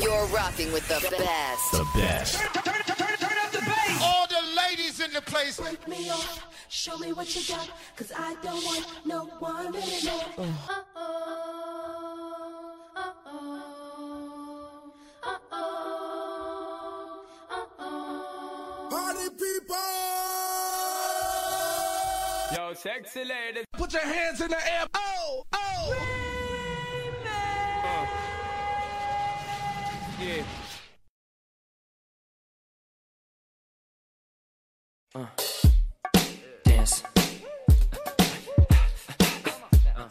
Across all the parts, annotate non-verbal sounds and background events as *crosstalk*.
You're rocking with the best. The best. Turn, turn, turn, turn up the bass. All the ladies in the place. Break me off. Show me what you got. Cause I don't want no one anymore. Oh. Uh-oh. Uh-oh. Uh-oh. Uh-oh. Party people! Yo, sexy ladies. Put your hands in the air. Oh, oh. Yeah. Uh. Dance. Uh.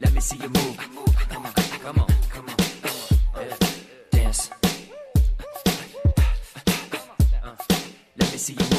Let me see you move. Come on, come on, come on. Dance. Uh. Let me see you move.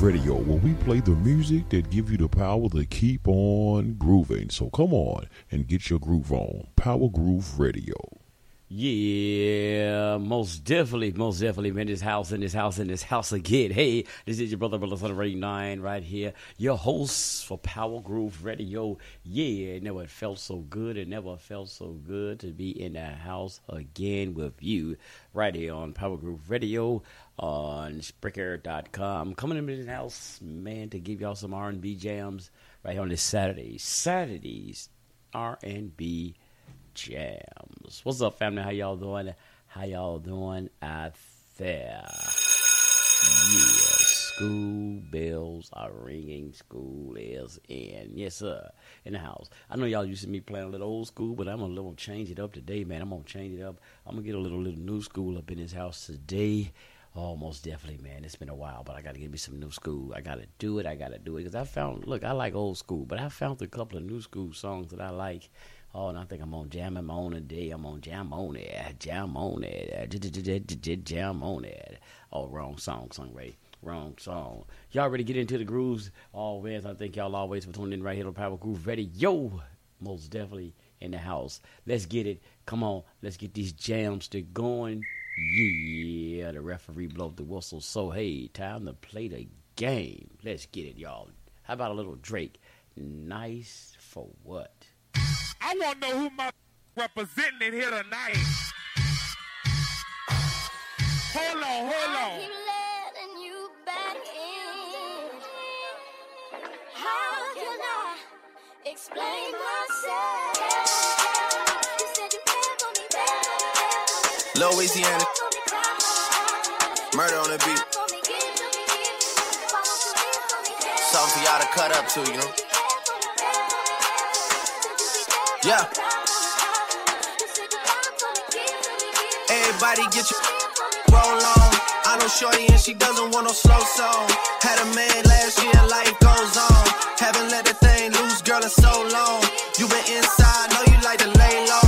radio where we play the music that give you the power to keep on grooving. So come on and get your groove on. Power Groove Radio. Yeah, most definitely, most definitely, man. This house in this house in this house again. Hey, this is your brother, brother Thunder Radio 9 right here. Your host for Power Groove Radio. Yeah, it never felt so good. It never felt so good to be in the house again with you right here on Power Groove Radio on Spreaker.com. Coming into this house, man, to give y'all some R&B jams right here on this Saturday. Saturdays, R&B jams. What's up, family? How y'all doing? How y'all doing out there? Yeah, school bells are ringing. School is in. Yes, sir. In the house. I know y'all used to me playing a little old school, but I'm gonna change it up today, man. I'm gonna change it up. I'm gonna get a little little new school up in this house today. Oh, most definitely, man. It's been a while, but I got to give me some new school. I got to do it. I got to do it because I found. Look, I like old school, but I found a couple of new school songs that I like Oh, and I think I'm on jam I'm on today. I'm on jam on it, jam on it, jam on it. Oh, wrong song, song Ray. Wrong song. Y'all ready to get into the grooves? Always, I think y'all always for tuning in right here on Power Groove Ready. Yo, most definitely in the house. Let's get it. Come on, let's get these jams to going. Yeah, the referee blow the whistle. So hey, time to play the game. Let's get it, y'all. How about a little Drake? Nice for what? I want to know who my representing in here tonight. Hold on, hold on. keep letting live Murder on the beat. Something for y'all to cut up to, you know. Yeah. Everybody get your roll on. I know Shorty and she doesn't want no slow song. Had a man last year, life goes on. Haven't let the thing loose, girl, in so long. You been inside, know you like to lay low.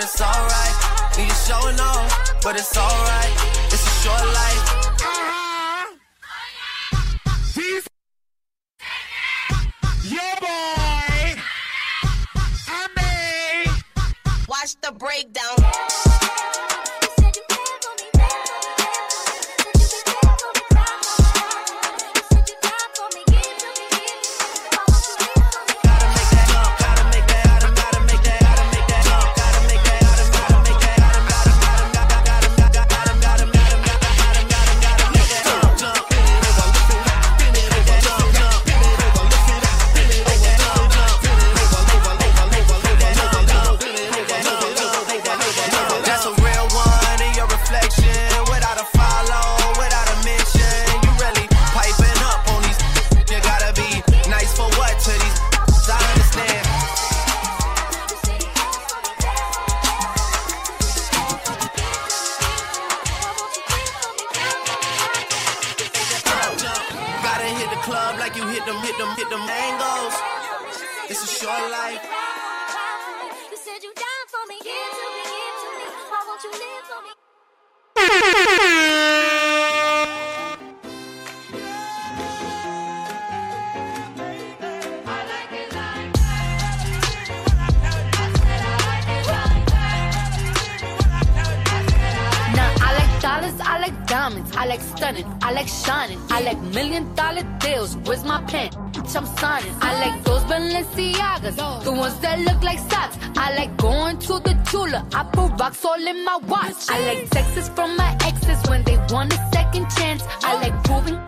but it's alright. And you showing off, but it's alright. It's a short life. These your boy. I made. Watch the breakdown. Balenciagas, the ones that look like socks. I like going to the Tula. I put rocks all in my watch. I like texts from my exes when they want a second chance. I like proving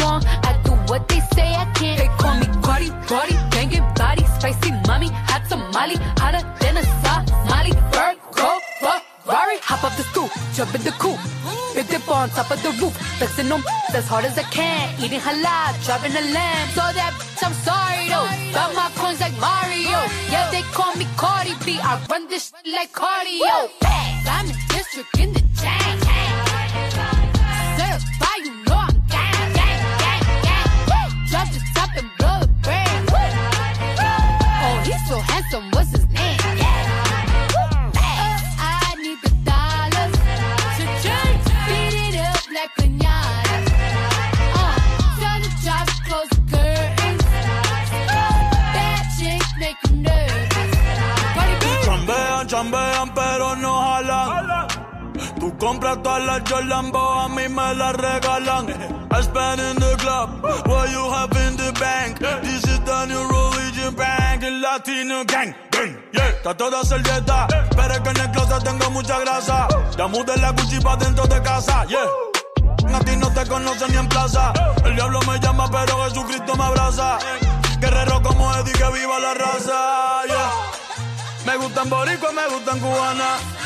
wrong. I do what they say I can't. They call me Cardi, Cardi, banging body, spicy mommy, hot tamale, hotter than a Somali. Virgo, Ferrari, hop up the stoop, jump in the coupe. Big dip on top of the roof, flexing them as hard as I can. Eating halal, driving a lamb. So that bitch, I'm sorry though. Got my coins like Mario. Yeah, they call me Cardi B. I run this shit like cardio. Diamond district in the chain. Certified, you know I'm gang, gang, gang, gang. Drop the top and blow the brand. Oh, he's so handsome, Tú compras todas las Jordan, a mí me las regalan. I spend in the club, what you have in the bank. This is the new religion bank, el latino gang. Yeah, está toda servieta, pero es que en el closet tengo mucha grasa. Ya mudé la Gucci pa' dentro de casa, yeah. A no te conocen ni en plaza. El diablo me llama, pero Jesucristo me abraza. Guerrero como Eddie, que viva la raza, yeah. Me gustan boricua, me gustan cubana.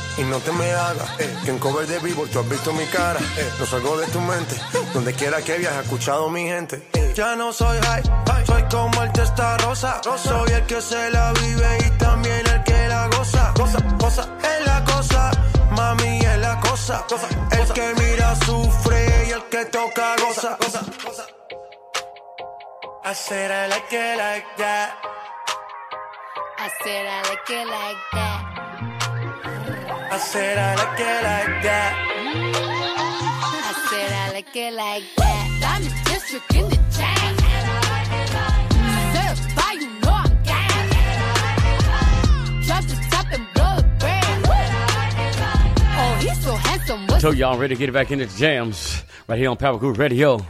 Y no te me hagas, eh, que en cover de vivo tú has visto mi cara. Eh, no salgo de tu mente, donde quiera que viajes, he escuchado mi gente. Eh, ya no soy high, soy como el testa rosa. Soy el que se la vive y también el que la goza. Cosa, cosa, es la cosa, mami es la cosa. El que mira sufre y el que toca goza. I said I like it like that. I said I like it like that. I said I like it like that. I said I like it like that. Diamond district in the chain. Certified, you know I'm gang. Drop the top and blow the brand. Oh, he's so handsome. What's Told y'all ready to get back into the jams right here on Power Group Radio.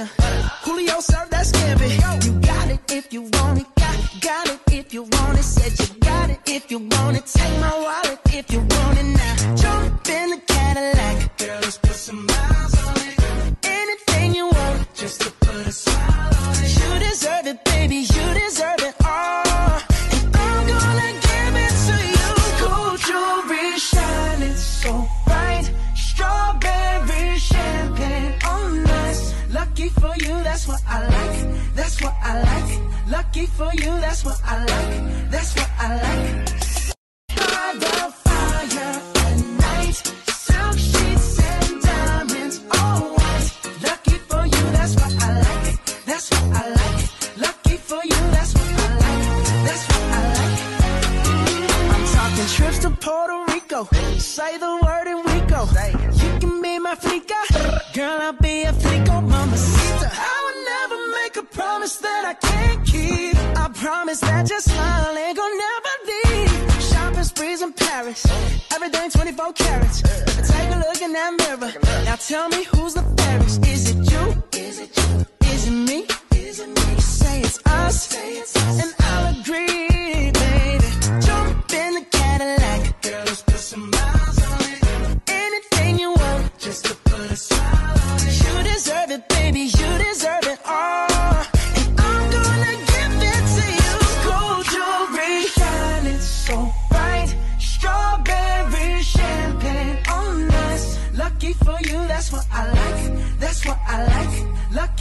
Dinner. Julio served that scampi. You got it if you want it. Got, got it if you want it.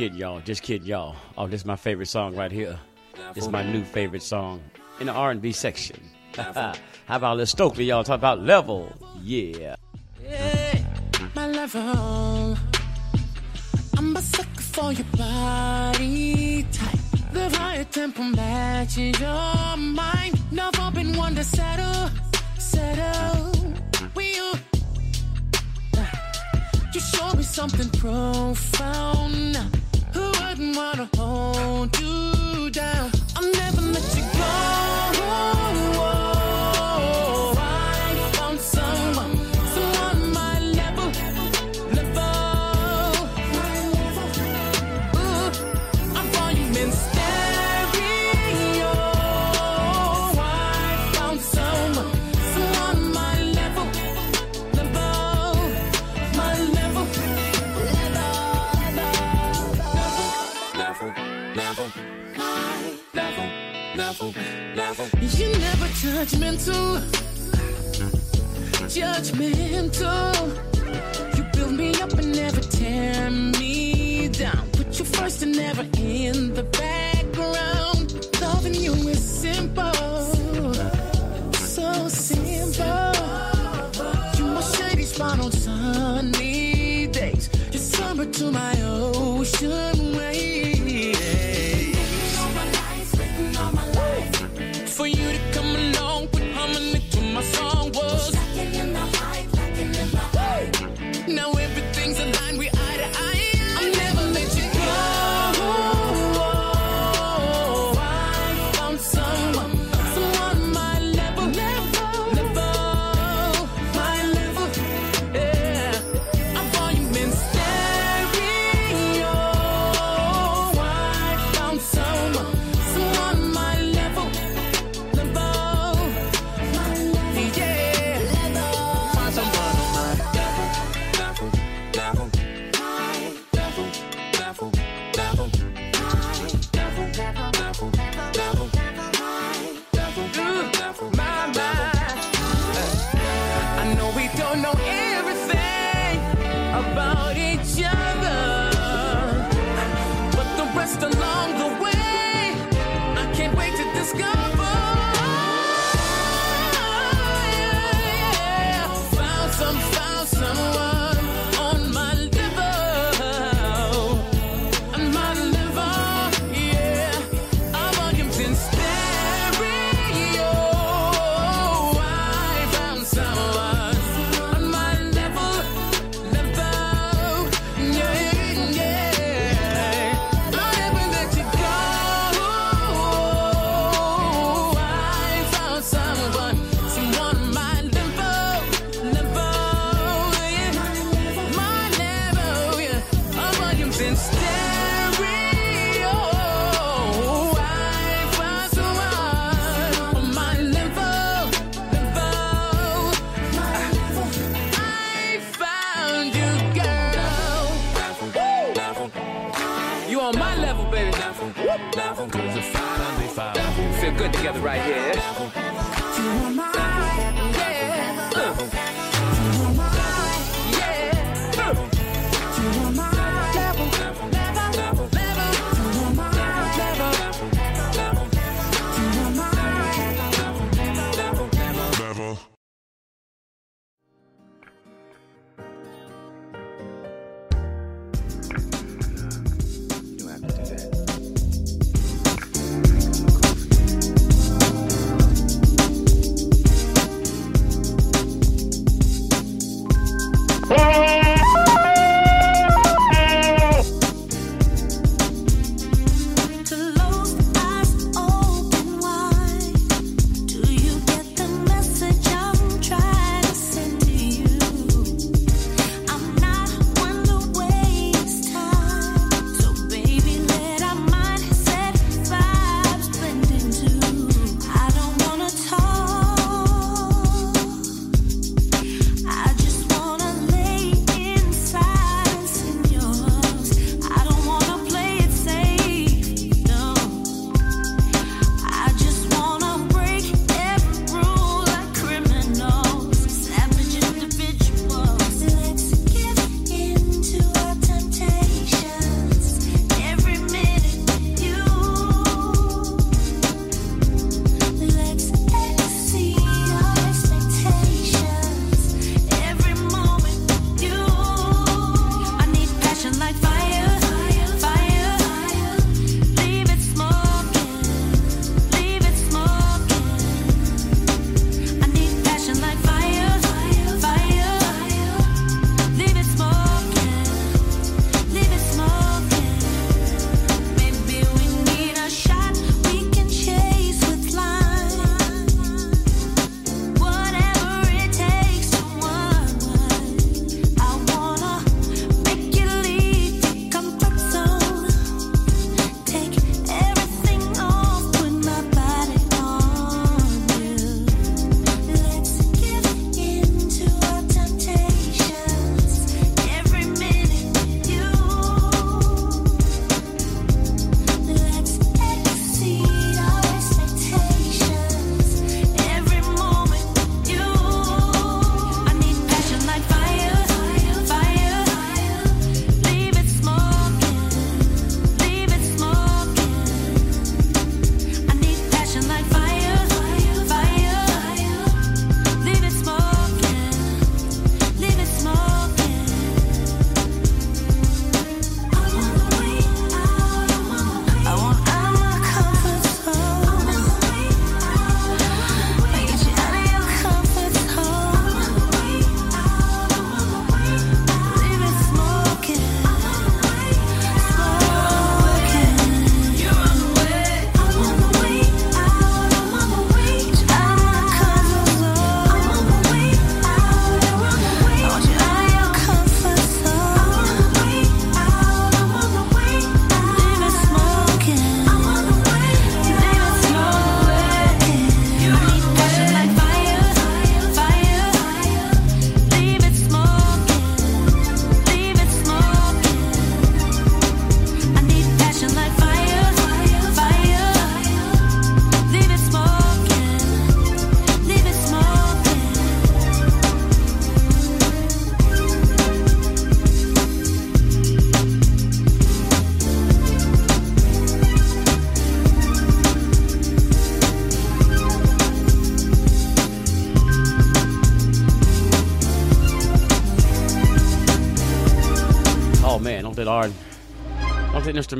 kidding, y'all. Just kidding, y'all. Oh, this is my favorite song right here. This is my new favorite song in the R&B section. *laughs* How about Liz Stokely, y'all? Talk about level. Yeah. My level. I'm a sucker for your body type. The higher tempo matches your mind. Never been one to settle, settle. With you. You show me something profound wouldn't wanna hold you down. I'll never let you go. judgmental, judgmental. You build me up and never tear me down. Put you first and never in the background. Loving you is simple, so simple. You my shady spot on sunny days. You're summer to my ocean.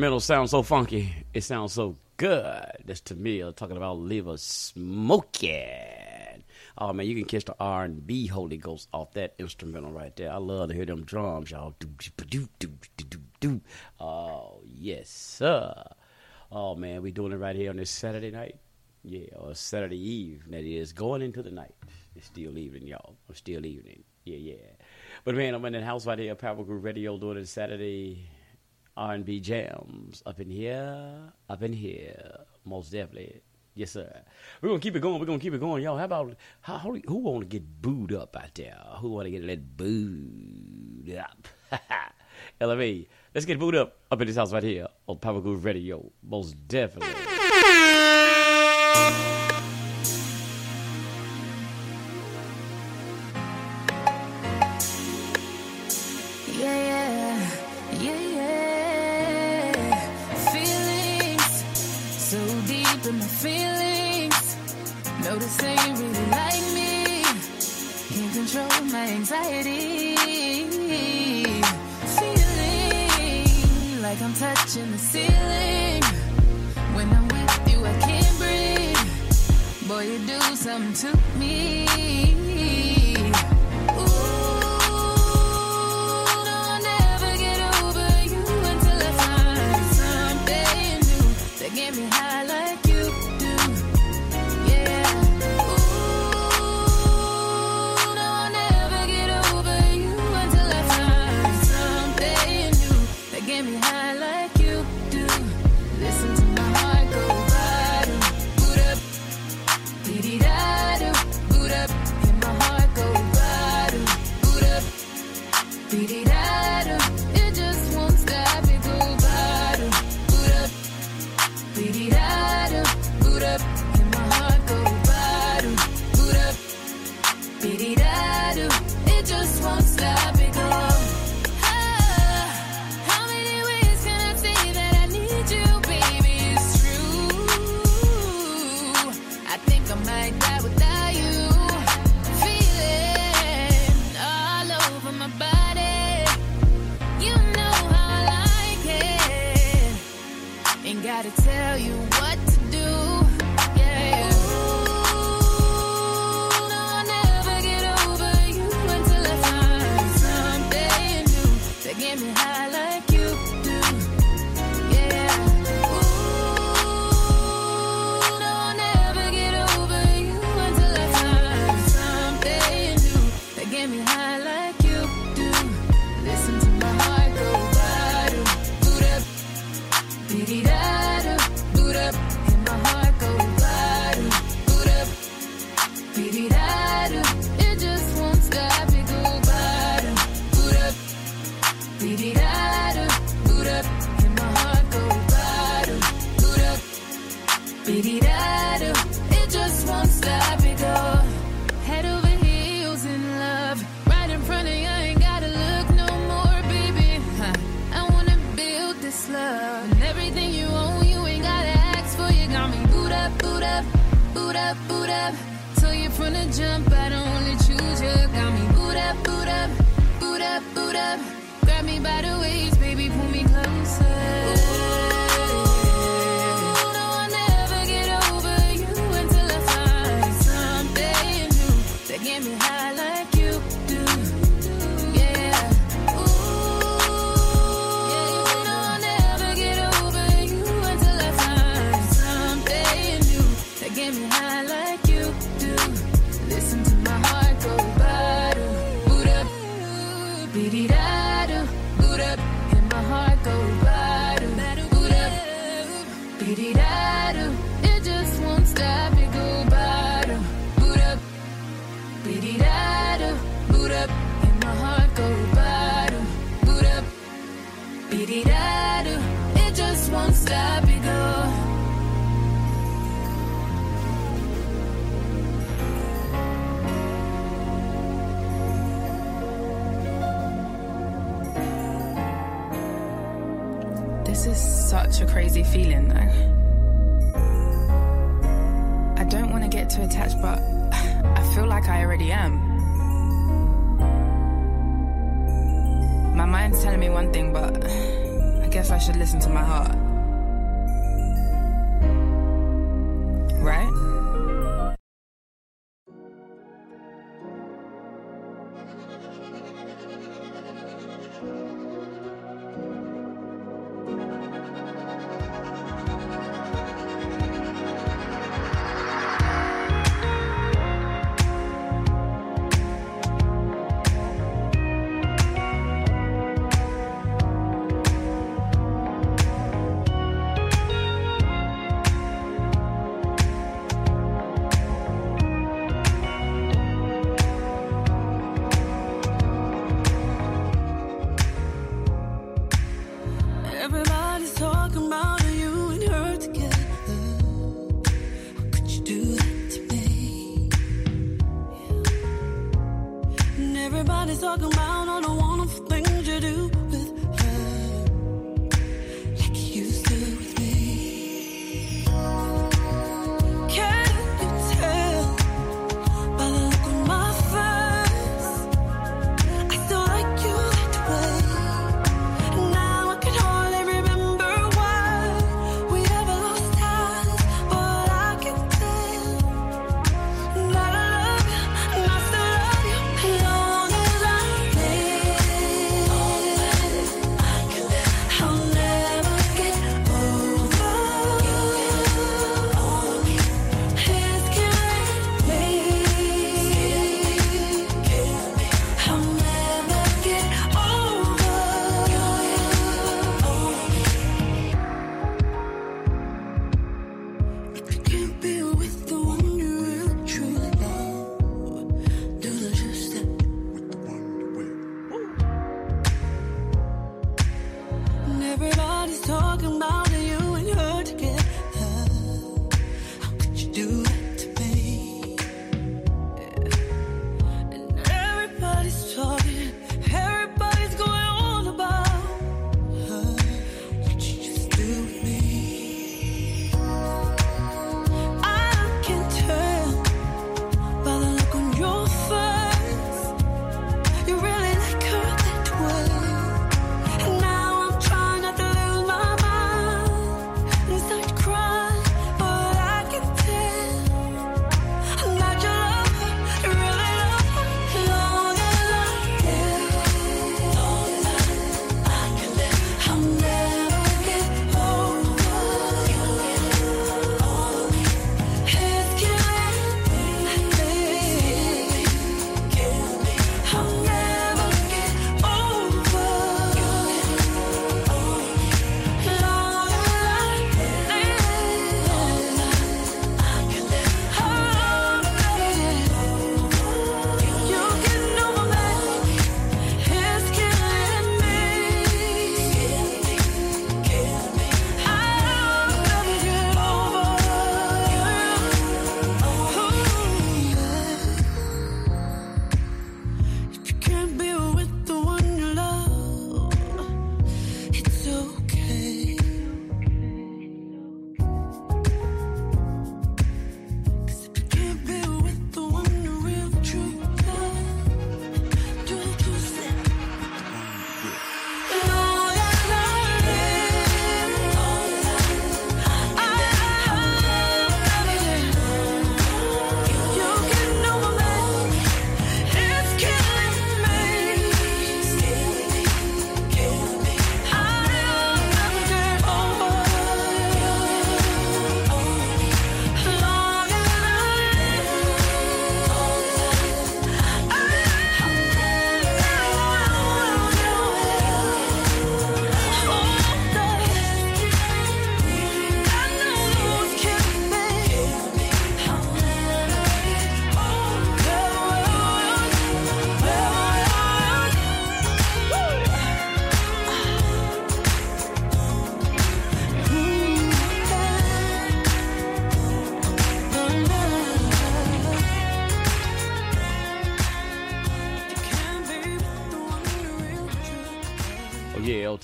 instrumental sounds so funky. It sounds so good. That's Tamil talking about leave us smoking. Oh man, you can catch the R and B Holy Ghost off that instrumental right there. I love to hear them drums, y'all. Oh yes, sir. Oh man, we doing it right here on this Saturday night. Yeah, or Saturday eve, that is, going into the night. It's still evening, y'all. I'm still evening. Yeah, yeah. But man, I'm in the house right here, Power Group Radio, doing it Saturday R&B jams up in here, up in here, most definitely. Yes, sir. We're gonna keep it going. We're gonna keep it going, y'all. How about how, how who want to get booed up out there? Who want to get that booed up? *laughs* LME, let's get booed up up in this house right here on Power Groove Radio, most definitely. touching the sea. won't stop you, girl. This is such a crazy feeling, though. I don't want to get too attached, but *sighs* I feel like I already am. My mind's telling me one thing, but guess I should listen to my heart. Everybody's talking about all the wonderful things you do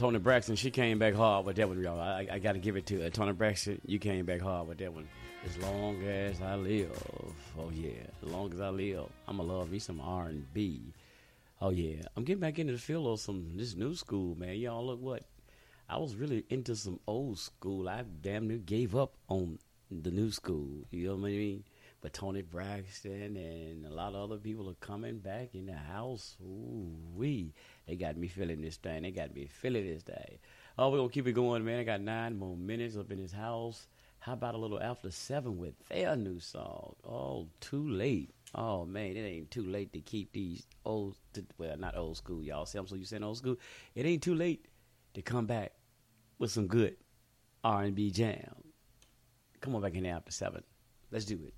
Toni Braxton, she came back hard with that one, y'all. I, I got to give it to her. Toni Braxton, you came back hard with that one. As long as I live, oh yeah, as long as I live, I'ma love me some R and B. Oh yeah, I'm getting back into the feel of some this new school, man. Y'all look what I was really into some old school. I damn near gave up on the new school. You know what I mean? But Toni Braxton and a lot of other people are coming back in the house. Ooh wee. They got me feeling this thing. They got me feeling this thing. Oh, we're gonna keep it going, man. I got nine more minutes up in this house. How about a little After 7 with their new song? Oh, too late. Oh man, it ain't too late to keep these old well, not old school, y'all. See, I'm so you saying old school. It ain't too late to come back with some good R and B jam. Come on back in there After 7. Let's do it.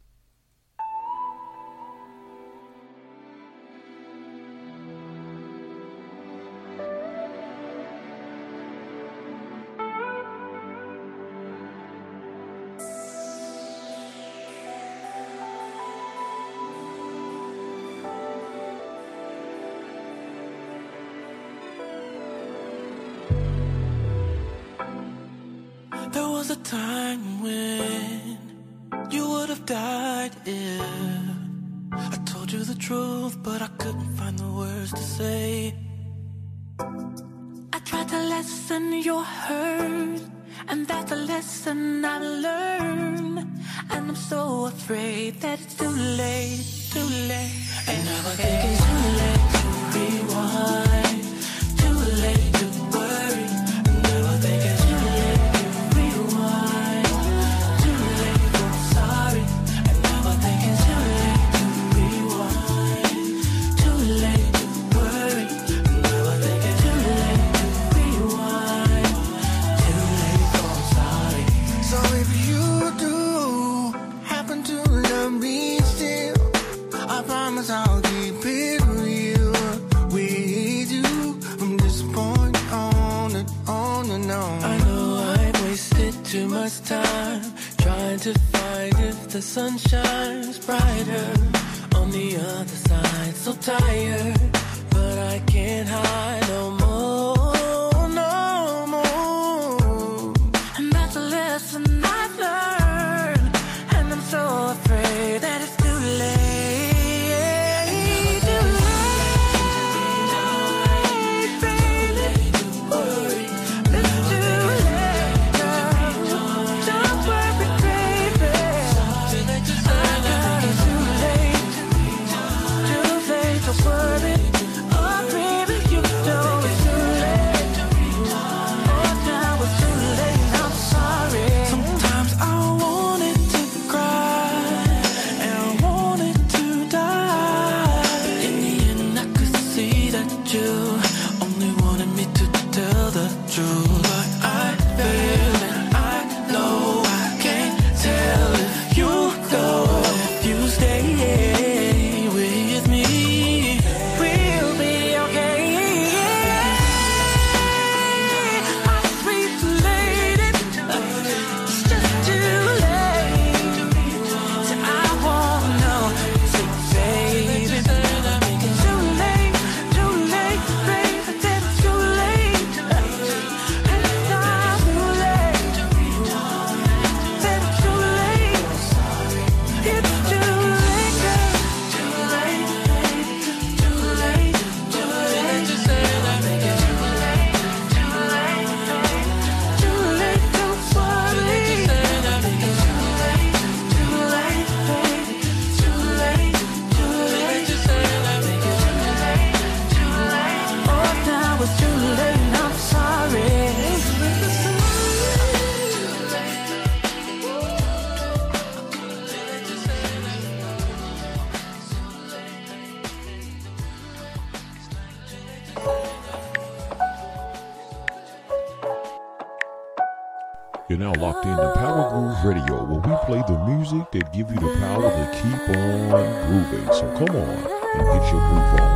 give you the power to keep on grooving. So come on and get your groove on.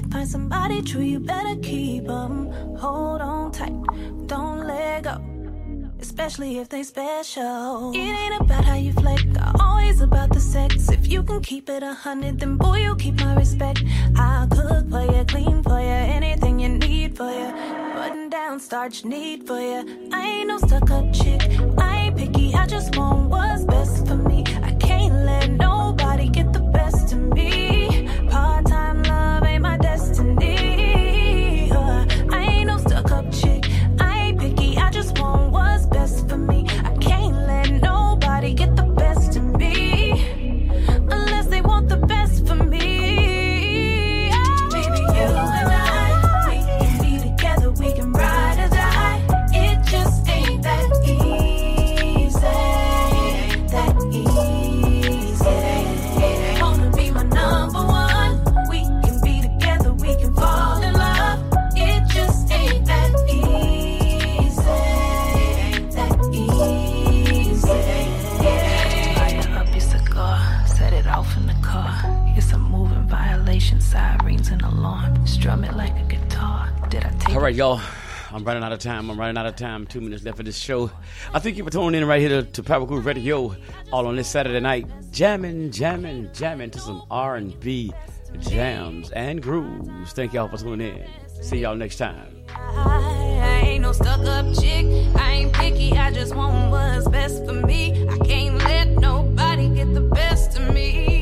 can find somebody true, you better keep 'em. Hold on tight, don't let go. Especially if they special. It ain't about how you flex, always about the sex. If you can keep it a hundred, then boy, you keep my respect. I'll cook for you, clean for you, anything you need for you. Button down, starch, need for you. I ain't no stuck up chick, I ain't picky, I just want what's best for me. Right, y'all. I'm running out of time. I'm running out of time. Two minutes left for this show. I thank you for tuning in right here to, to Power Groove Radio, all on this Saturday night, jamming, jamming, jamming to some R&B jams and grooves. Thank y'all for tuning in. See y'all next time. I ain't no stuck up chick. I ain't picky. I just want what's best for me. I can't let nobody get the best of me.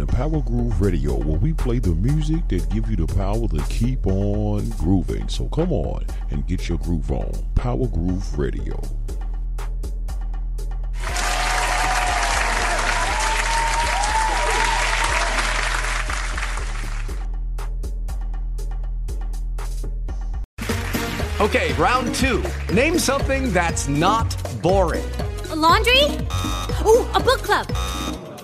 To Power Groove Radio, where we play the music that give you the power to keep on grooving. So come on and get your groove on. Power Groove Radio. Okay, round two. Name something that's not boring. A laundry? Ooh, a book club.